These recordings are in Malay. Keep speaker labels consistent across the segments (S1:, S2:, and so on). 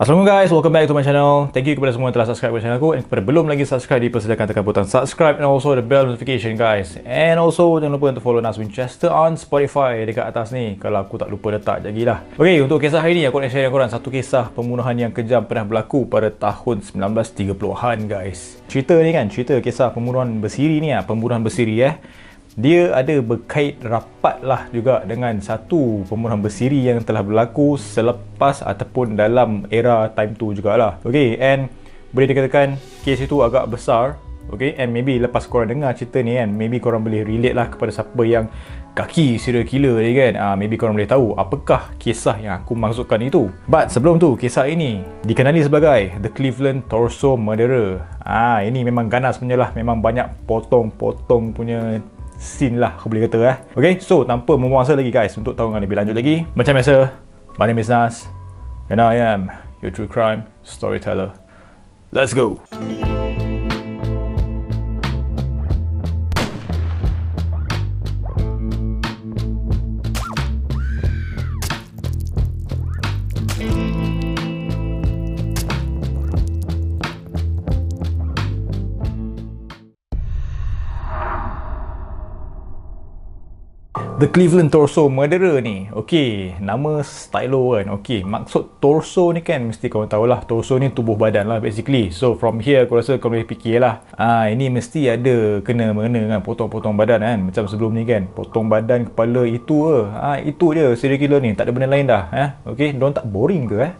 S1: Assalamualaikum guys, welcome back to my channel. Thank you kepada semua yang telah subscribe ke channel aku and kepada belum lagi subscribe dipersilakan tekan butang subscribe and also the bell notification guys. And also jangan lupa untuk follow Nas Winchester on Spotify dekat atas ni kalau aku tak lupa letak lagi lah. Okay, untuk kisah hari ni aku nak share dengan korang satu kisah pembunuhan yang kejam pernah berlaku pada tahun 1930-an guys. Cerita ni kan, cerita kisah pembunuhan bersiri ni lah, pembunuhan bersiri eh dia ada berkait rapat lah juga dengan satu pembunuhan bersiri yang telah berlaku selepas ataupun dalam era time tu jugalah. Okay, and boleh dikatakan kes itu agak besar. Okay, and maybe lepas korang dengar cerita ni kan, maybe korang boleh relate lah kepada siapa yang kaki serial killer ni kan. Uh, maybe korang boleh tahu apakah kisah yang aku maksudkan itu. But sebelum tu, kisah ini dikenali sebagai The Cleveland Torso Murderer. Ah, ini memang ganas punya lah. Memang banyak potong-potong punya scene lah aku boleh kata eh. Okay, so tanpa membuang masa lagi guys untuk tahu lebih lanjut lagi. Macam biasa, my name is Nas and I am your true crime storyteller. Let's go! The Cleveland Torso Murderer ni. Okay, nama stylo kan. Okay, maksud torso ni kan Mesti korang tahulah. Torso ni tubuh badan lah basically. So from here aku rasa korang boleh fikir lah ah, Ini mesti ada kena-mengena kan Potong-potong badan kan. Macam sebelum ni kan Potong badan kepala itu ke? Ah, Itu je serial killer ni. Tak ada benda lain dah eh? Okay, diorang tak boring ke eh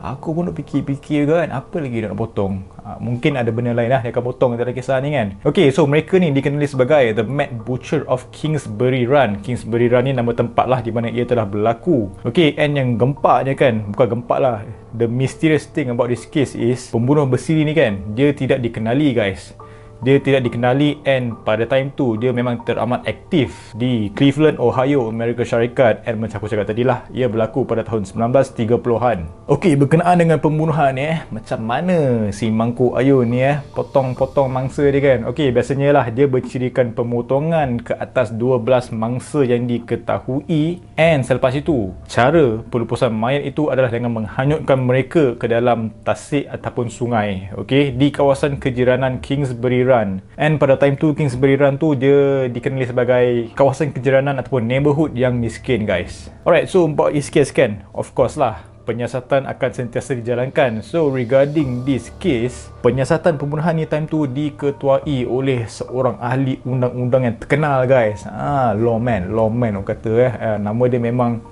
S1: Aku pun nak fikir-fikir kan Apa lagi dia nak potong? Ha, Mungkin ada benda lain lah Dia akan potong antara kisah ni kan. Okay so mereka ni dikenali sebagai The Mad Butcher of Kingsbury Run. Kingsbury Run ni nama tempat lah Di mana ia telah berlaku. Okay and yang gempaknya kan Bukan gempak lah. The mysterious thing about this case is Pembunuh bersiri ni kan Dia tidak dikenali guys dia tidak dikenali and pada time tu dia memang teramat aktif di Cleveland, Ohio, Amerika Syarikat. And macam aku cakap tadi lah ia berlaku pada tahun 1930-an ok berkenaan dengan pembunuhan eh macam mana si Mangku Ayun ni eh potong-potong mangsa dia kan? Ok biasanya lah dia bercirikan pemotongan ke atas 12 mangsa yang diketahui. And selepas itu cara pelupusan mayat itu adalah dengan menghanyutkan mereka ke dalam tasik ataupun sungai. Ok di kawasan kejiranan Kingsbury Run. And pada time tu Kingsbury Run tu dia dikenali sebagai kawasan kejiranan ataupun neighborhood yang miskin guys. Alright, so about this case kan, of course lah penyiasatan akan sentiasa dijalankan. So regarding this case, penyiasatan pembunuhan ni time tu diketuai oleh seorang ahli undang-undang yang terkenal guys. Ah, lawman, lawman orang kata eh. Uh, nama dia memang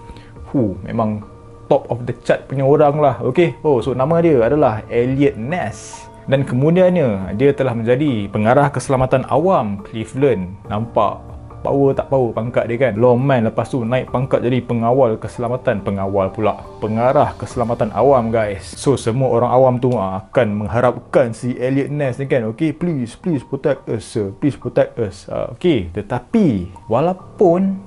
S1: hu, memang top of the chart punya orang lah. Okay. Oh, so nama dia adalah Elliot Ness dan kemudiannya dia telah menjadi pengarah keselamatan awam Cleveland. Nampak power tak power pangkat dia kan? Lawman lepas tu naik pangkat jadi pengawal keselamatan. Pengawal pula pengarah keselamatan awam guys. So semua orang awam tu akan mengharapkan si Elliot Ness ni kan? Okay please please protect us sir. Please protect us. Uh, okay. Tetapi walaupun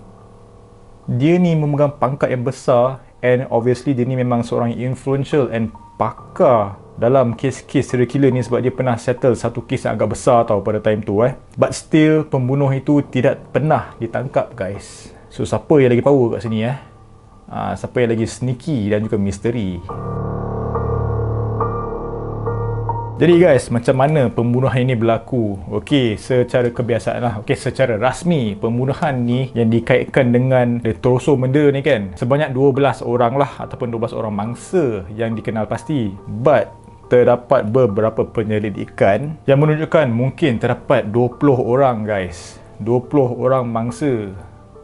S1: dia ni memegang pangkat yang besar and obviously dia ni memang seorang influential and pakar dalam kes-kes serial killer ni sebab dia pernah settle satu kes yang agak besar tau pada time tu eh. But still pembunuh itu tidak pernah ditangkap guys. So siapa yang lagi power kat sini eh? Ha, siapa yang lagi sneaky dan juga misteri. Jadi guys, macam mana pembunuhan ini berlaku? Okey, secara kebiasaan lah. Okey, secara rasmi, pembunuhan ni yang dikaitkan dengan The Torso Murder ni kan, sebanyak 12 orang lah ataupun 12 orang mangsa yang dikenal pasti. But, terdapat beberapa penyelidikan yang menunjukkan mungkin terdapat 20 orang guys. 20 orang mangsa.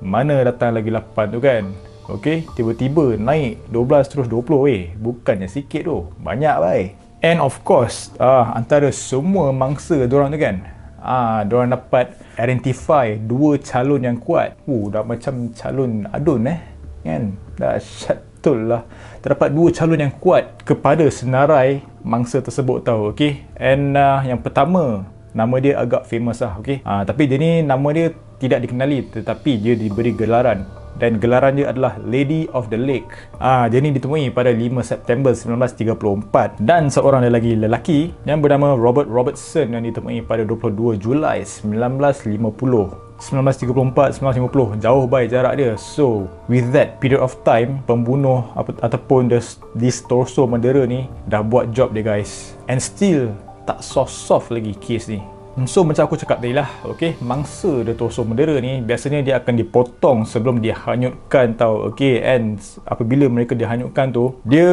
S1: Mana datang lagi 8 tu kan? Ok tiba-tiba naik 12 terus 20 weh bukannya sikit tu. Banyak bai and of course uh, antara semua mangsa diorang tu kan? Ah diorang dapat identify dua calon yang kuat. Uh, dah macam calon adun eh. Kan? Dah syat betul lah terdapat dua calon yang kuat kepada senarai mangsa tersebut tau okey? And uh, yang pertama nama dia agak famous lah okey? Uh, tapi dia ni nama dia tidak dikenali tetapi dia diberi gelaran. Dan gelaran dia adalah Lady of the Lake. Ah, dia ni ditemui pada 5 September 1934 dan seorang lelaki lelaki yang bernama Robert Robertson yang ditemui pada 22 Julai 1950. 1934 1950 jauh baik jarak dia. So with that period of time pembunuh apa, ataupun this, this torso murderer ni dah buat job dia guys. And still tak soft-soft lagi case ni So macam aku cakap tadi lah, okay, mangsa the torso murderer ni biasanya dia akan dipotong sebelum dia hanyutkan tau, okay, and apabila mereka dihanyutkan tu, dia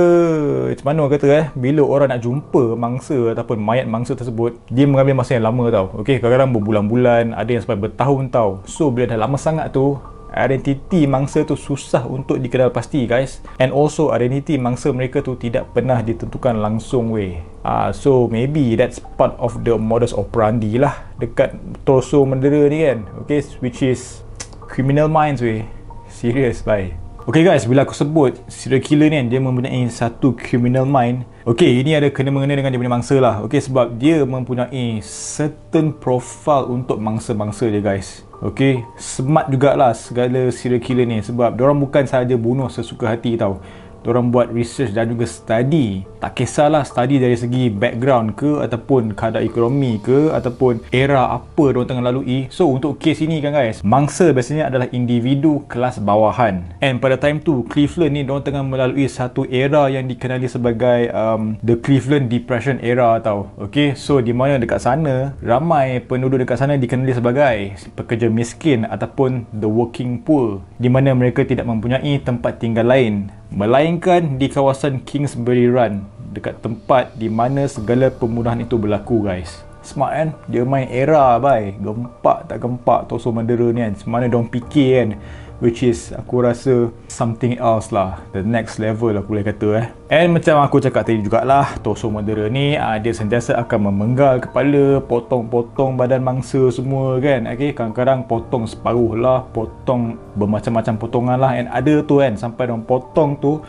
S1: macam mana kata eh, bila orang nak jumpa mangsa ataupun mayat mangsa tersebut, dia mengambil masa yang lama tau, okay, kadang-kadang berbulan-bulan, ada yang sampai bertahun tau, so bila dah lama sangat tu, identiti mangsa tu susah untuk dikenal pasti guys. And also identiti mangsa mereka tu tidak pernah ditentukan langsung weh. Uh, so maybe that's part of the modus operandi lah. Dekat torso murderer ni kan okay which is criminal minds weh. Serious bye Okay guys, bila aku sebut serial killer ni kan, dia mempunyai satu criminal mind. Okay, ini ada kena-mengena dengan dia punya mangsa lah. Okay, sebab dia mempunyai certain profile untuk mangsa-mangsa dia guys Okay, smart jugalah segala serial killer ni sebab diorang bukan sahaja bunuh sesuka hati tau Diorang buat research dan juga study. Tak kisahlah study dari segi background ke Ataupun kadar ekonomi ke Ataupun era apa diorang tengah lalui. So untuk case ini kan guys Mangsa biasanya adalah individu kelas bawahan. And pada time tu Cleveland ni diorang tengah melalui satu era yang dikenali sebagai um, The Cleveland Depression era tau. Okay so di mana dekat sana Ramai penduduk dekat sana dikenali sebagai Pekerja miskin ataupun The Working Poor Di mana mereka tidak mempunyai tempat tinggal lain melainkan di kawasan Kingsbury Run dekat tempat di mana segala pembunuhan itu berlaku guys. Smart kan? Dia main era bye gempak tak gempak torso murderer ni kan? Semana dong fikir kan which is aku rasa something else lah the next level aku boleh kata eh and macam aku cakap tadi jugalah torso murderer ni uh, dia sentiasa akan memenggal kepala potong-potong badan mangsa semua kan okay? kadang-kadang potong separuh lah potong bermacam-macam potongan lah and ada tu kan sampai dong potong tu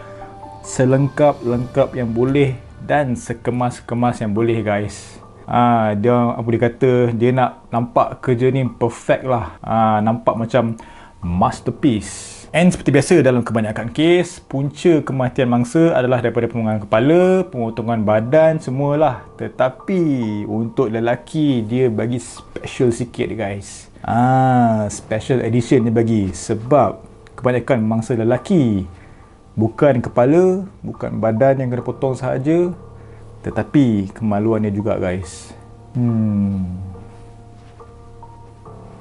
S1: selengkap-lengkap yang boleh dan sekemas-kemas yang boleh guys Ah, dia apa dia kata dia nak nampak kerja ni perfect lah. Ah, nampak macam masterpiece. And seperti biasa dalam kebanyakan kes, punca kematian mangsa adalah daripada pemotongan kepala, pemotongan badan, semualah. Tetapi untuk lelaki, dia bagi special sikit guys. Ah, special edition dia bagi. Sebab kebanyakan mangsa lelaki, bukan kepala, bukan badan yang kena potong sahaja, tetapi kemaluannya juga guys. Hmm.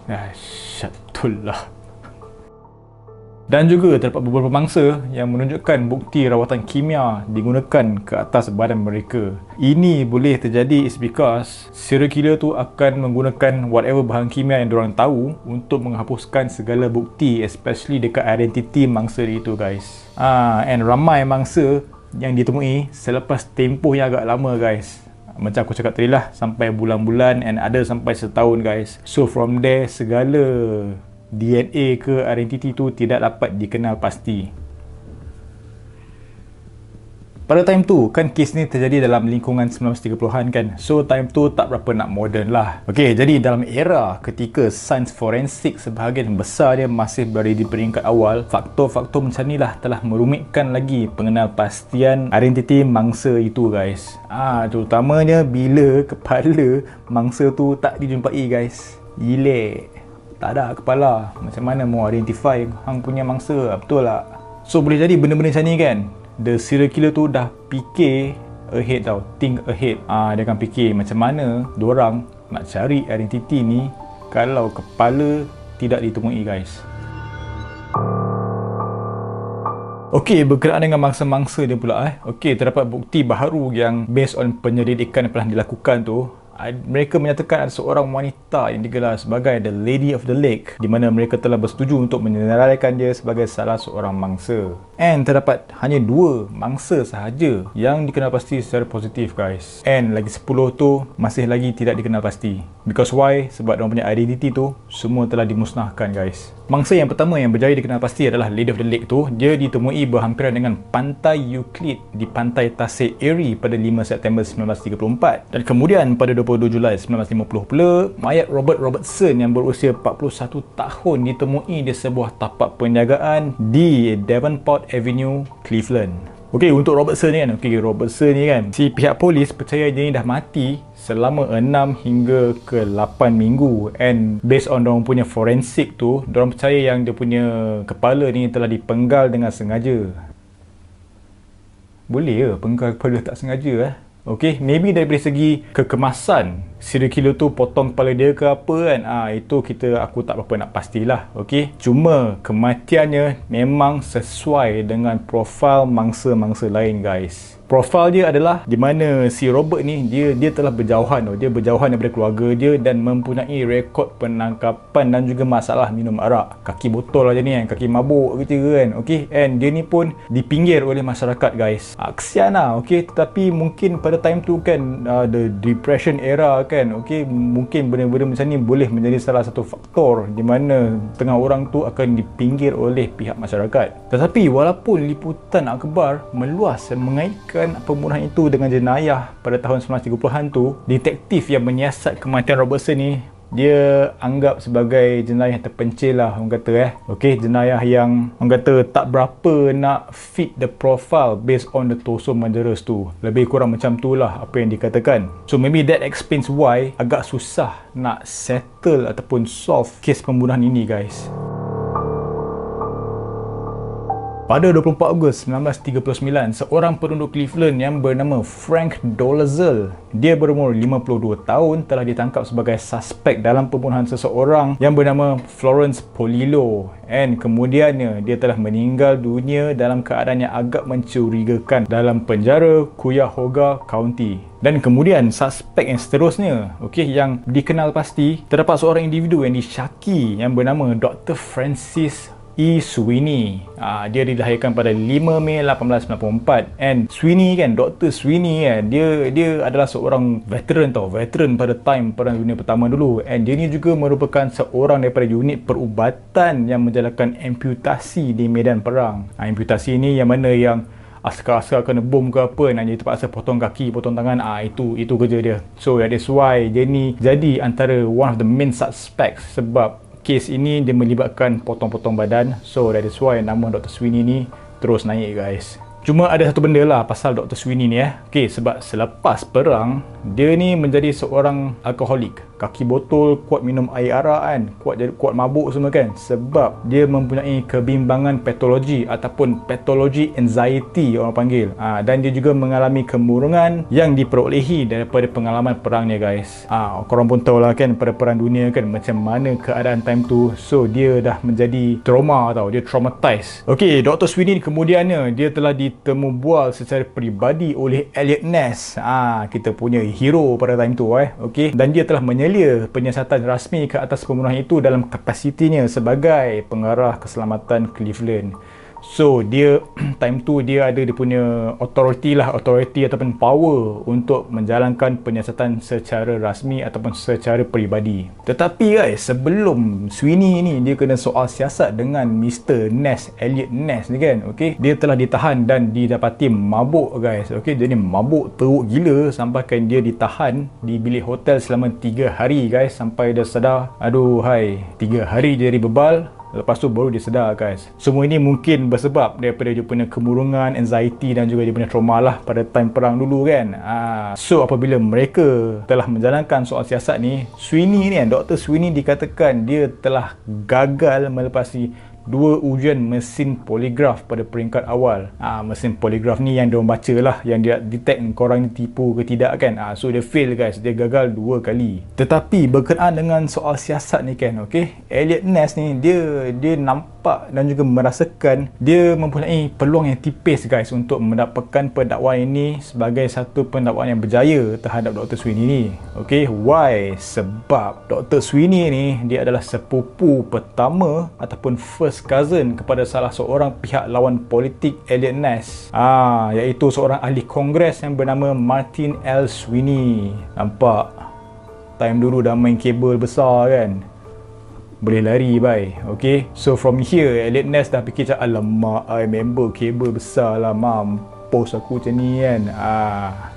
S1: Ah, syat lah. Dan juga terdapat beberapa mangsa yang menunjukkan bukti rawatan kimia digunakan ke atas badan mereka. Ini boleh terjadi is because serial killer tu akan menggunakan whatever bahan kimia yang diorang tahu untuk menghapuskan segala bukti especially dekat identiti mangsa itu guys. Ah, and ramai mangsa yang ditemui selepas tempoh yang agak lama guys. Macam aku cakap tadi lah sampai bulan-bulan and ada sampai setahun guys. So from there segala DNA ke identiti tu tidak dapat dikenal pasti. Pada time tu, kan kes ni terjadi dalam lingkungan 1930-an kan. So, time tu tak berapa nak modern lah. Okay, jadi dalam era ketika sains forensik sebahagian besar dia masih berada di peringkat awal, faktor-faktor macam ni lah telah merumitkan lagi pengenal pastian identiti mangsa itu guys. Ah, terutamanya bila kepala mangsa tu tak dijumpai guys. Gila tak ada kepala. Macam mana mau identify hang punya mangsa? Betul tak? So boleh jadi benda-benda macam ni kan? The serial killer tu dah fikir ahead tau. Think ahead. Ah dia akan fikir macam mana orang nak cari identiti ni kalau kepala tidak ditemui guys. Okey, berkenaan dengan mangsa-mangsa dia pula eh. Okey, terdapat bukti baharu yang based on penyelidikan yang pernah dilakukan tu mereka menyatakan ada seorang wanita yang digelar sebagai The Lady of the Lake di mana mereka telah bersetuju untuk menyenaraikan dia sebagai salah seorang mangsa. And terdapat hanya dua mangsa sahaja yang dikenal pasti secara positif guys. And lagi 10 tu masih lagi tidak dikenal pasti. Because why? Sebab mereka punya identiti tu semua telah dimusnahkan guys. Mangsa yang pertama yang berjaya dikenal pasti adalah Lady of the Lake tu. Dia ditemui berhampiran dengan pantai Euclid di pantai Tasik Erie pada 5 September 1934. Dan kemudian pada 22 Julai 1950 pula, mayat Robert Robertson yang berusia 41 tahun ditemui di sebuah tapak penjagaan di Devonport Avenue, Cleveland. Okey, untuk Robertson ni kan. Okey, Robertson ni kan. Si pihak polis percaya dia ni dah mati selama 6 hingga ke 8 minggu and based on diorang punya forensik tu, diorang percaya yang dia punya kepala ni telah dipenggal dengan sengaja. Boleh ke penggal kepala tak sengaja eh? Okay, maybe dari segi kekemasan serial killer tu potong kepala dia ke apa kan? Ah ha, itu kita aku tak berapa nak pastilah okay? cuma kematiannya memang sesuai dengan profil mangsa-mangsa lain guys. Profil dia adalah di mana si Robert ni dia dia telah berjauhan dia berjauhan daripada keluarga dia dan mempunyai rekod penangkapan dan juga masalah minum arak. Kaki botol aja ni kan kaki mabuk gitu kan okey and dia ni pun dipinggir oleh masyarakat guys. Kesian lah okey tetapi mungkin pada time tu kan uh, the depression era kan? Okey mungkin benda-benda macam ni boleh menjadi salah satu faktor di mana tengah orang tu akan dipinggir oleh pihak masyarakat. Tetapi walaupun liputan akbar meluas dan mengaitkan pembunuhan itu dengan jenayah pada tahun 1930-an tu, detektif yang menyiasat kematian Robertson ni dia anggap sebagai jenayah terpencil lah orang kata eh. Ok jenayah yang orang kata tak berapa nak fit the profile based on the torso murderers tu. Lebih kurang macam tu lah apa yang dikatakan. So maybe that explains why agak susah nak settle ataupun solve kes pembunuhan ini guys pada 24 Ogos 1939, seorang penduduk Cleveland yang bernama Frank Dolezal, dia berumur 52 tahun telah ditangkap sebagai suspek dalam pembunuhan seseorang yang bernama Florence Polillo and kemudiannya dia telah meninggal dunia dalam keadaan yang agak mencurigakan dalam penjara Cuyahoga County. Dan kemudian suspek yang seterusnya, okey yang dikenal pasti, terdapat seorang individu yang disyaki yang bernama Dr. Francis E. Sweeney. Uh, dia dilahirkan pada 5 Mei 1894 and Sweeney kan, Dr. Sweeney kan, dia dia adalah seorang veteran tau, veteran pada time Perang Dunia Pertama dulu and dia ni juga merupakan seorang daripada unit perubatan yang menjalankan amputasi di medan perang. Uh, amputasi ni yang mana yang askar-askar kena bom ke apa nak jadi terpaksa potong kaki, potong tangan ah itu itu kerja dia. So that's why dia ni jadi antara one of the main suspects sebab kes ini dia melibatkan potong-potong badan so that is why nama Dr. Sweeney ni terus naik guys Cuma ada satu benda lah pasal Dr. Sweeney ni eh. Okay, sebab selepas perang, dia ni menjadi seorang alkoholik. Kaki botol, kuat minum air arak kan. Kuat kuat mabuk semua kan. Sebab dia mempunyai kebimbangan patologi ataupun patologi anxiety orang panggil. Ha, dan dia juga mengalami kemurungan yang diperolehi daripada pengalaman perangnya guys. Ha, korang pun tahu lah kan pada perang dunia kan macam mana keadaan time tu. So, dia dah menjadi trauma tau. Dia traumatized. Okay, Dr. Sweeney kemudiannya dia telah di ditemu bual secara peribadi oleh Elliot Ness. Ah ha, kita punya hero pada time tu eh. Okey? Dan dia telah menyelia penyiasatan rasmi ke atas pembunuhan itu dalam kapasitinya sebagai pengarah keselamatan Cleveland So dia time tu dia ada dia punya authority lah authority ataupun power untuk menjalankan penyiasatan secara rasmi ataupun secara peribadi. Tetapi guys sebelum Sweeney ni dia kena soal siasat dengan Mr. Ness Elliot Ness ni kan okey dia telah ditahan dan didapati mabuk guys okey dia ni mabuk teruk gila sampai kan dia ditahan di bilik hotel selama 3 hari guys sampai dia sedar aduh hai 3 hari jadi bebal Lepas tu baru dia sedar guys Semua ini mungkin bersebab daripada dia punya kemurungan, anxiety dan juga dia punya trauma lah pada time perang dulu kan ha. So apabila mereka telah menjalankan soal siasat ni Sweeney ni kan, Dr. Sweeney dikatakan dia telah gagal melepasi dua ujian mesin poligraf pada peringkat awal. Ah ha, mesin poligraf ni yang dia baca lah yang dia detect korang ni tipu ke tidak kan. Ah ha, so dia fail guys, dia gagal dua kali. Tetapi berkenaan dengan soal siasat ni kan, okey. Elliot Ness ni dia dia nampak dan juga merasakan dia mempunyai peluang yang tipis guys untuk mendapatkan pendakwaan ini sebagai satu pendakwaan yang berjaya terhadap Dr. Sweeney ni. Okey, why? Sebab Dr. Sweeney ni dia adalah sepupu pertama ataupun first cousin kepada salah seorang pihak lawan politik Elliot Ness ah, iaitu seorang ahli kongres yang bernama Martin L. Sweeney nampak time dulu dah main kabel besar kan boleh lari bye. Ok so from here Elliot Ness dah fikir macam alamak I member kabel besar lah mampus aku macam ni kan? Ah.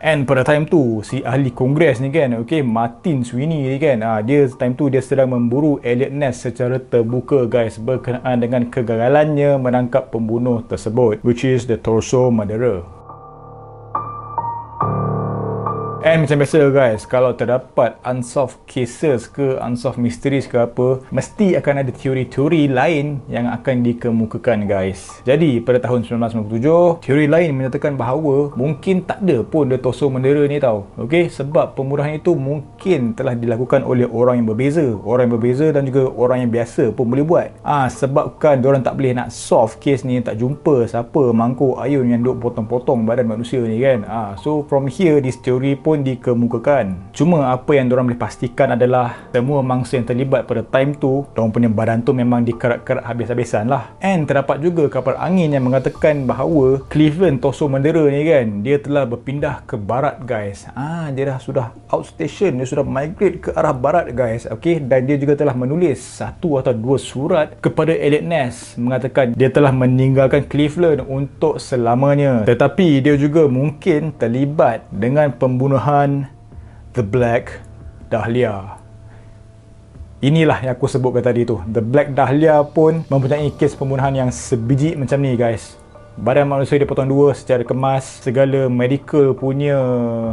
S1: And pada time tu, si ahli kongres ni kan, okay, Martin Sweeney ni kan, ah, dia time tu dia sedang memburu Elliot Ness secara terbuka guys berkenaan dengan kegagalannya menangkap pembunuh tersebut, which is the torso murderer. And macam biasa guys, kalau terdapat unsolved cases ke unsolved mysteries ke apa, mesti akan ada teori-teori lain yang akan dikemukakan guys. Jadi pada tahun 1997, teori lain menyatakan bahawa mungkin tak ada pun the torso mendera ni tau. Okay, sebab pembunuhan itu mungkin telah dilakukan oleh orang yang berbeza. Orang yang berbeza dan juga orang yang biasa pun boleh buat. Ah, sebabkan diorang tak boleh nak solve case ni, tak jumpa siapa mangkuk ayun yang duk potong-potong badan manusia ni kan. Ah, so from here this theory pun pun dikemukakan. Cuma apa yang diorang boleh pastikan adalah semua mangsa yang terlibat pada time tu, diorang punya badan tu memang dikerat-kerat habis-habisan lah. And terdapat juga kapal angin yang mengatakan bahawa Cleveland Toso Mendera ni kan, dia telah berpindah ke barat guys. Ah, dia dah sudah outstation, dia sudah migrate ke arah barat guys. Okay, dan dia juga telah menulis satu atau dua surat kepada Elliot Ness mengatakan dia telah meninggalkan Cleveland untuk selamanya. Tetapi dia juga mungkin terlibat dengan pembunuhan pembunuhan The Black Dahlia. Inilah yang aku sebutkan tadi tu. The Black Dahlia pun mempunyai kes pembunuhan yang sebiji macam ni guys. Badan manusia dipotong dua secara kemas. Segala medical punya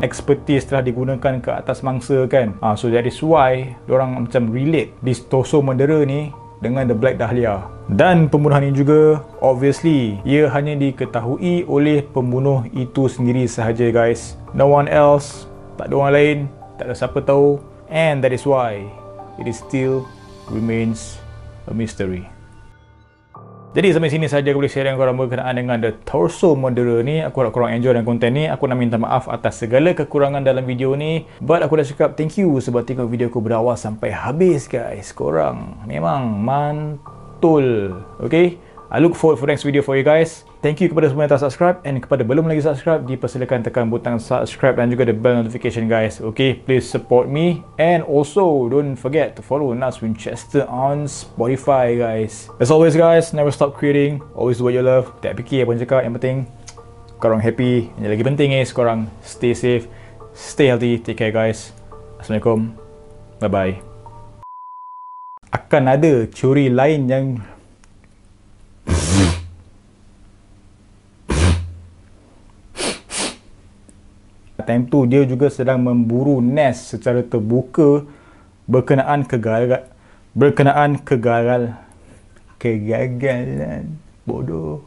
S1: expertise telah digunakan ke atas mangsa kan. Ha, so that is why orang macam relate this torso murderer ni dengan The Black Dahlia. Dan pembunuhan ini juga, obviously, ia hanya diketahui oleh pembunuh itu sendiri sahaja guys. No one else, tak ada orang lain, tak ada siapa tahu. And that is why it is still remains a mystery. Jadi sampai sini saja aku boleh share dengan korang berkenaan dengan The Torso Murderer ni. Aku harap korang enjoy dengan konten ni. Aku nak minta maaf atas segala kekurangan dalam video ni. But aku dah cakap thank you sebab tengok video aku berawal sampai habis guys. Korang memang mantul. Okay? I look forward for next video for you guys. Thank you kepada semua yang telah subscribe and kepada belum lagi subscribe, dipersilakan tekan butang subscribe dan juga the bell notification guys. Okay, please support me and also don't forget to follow Nas Winchester on Spotify guys. As always guys, never stop creating, always do what you love. Tak fikir apa yang cakap, yang penting korang happy. Yang lagi penting is korang stay safe, stay healthy, take care guys. Assalamualaikum. Bye bye. Akan ada teori lain yang time tu dia juga sedang memburu Ness secara terbuka berkenaan kegagalan berkenaan kegagal kegagalan bodoh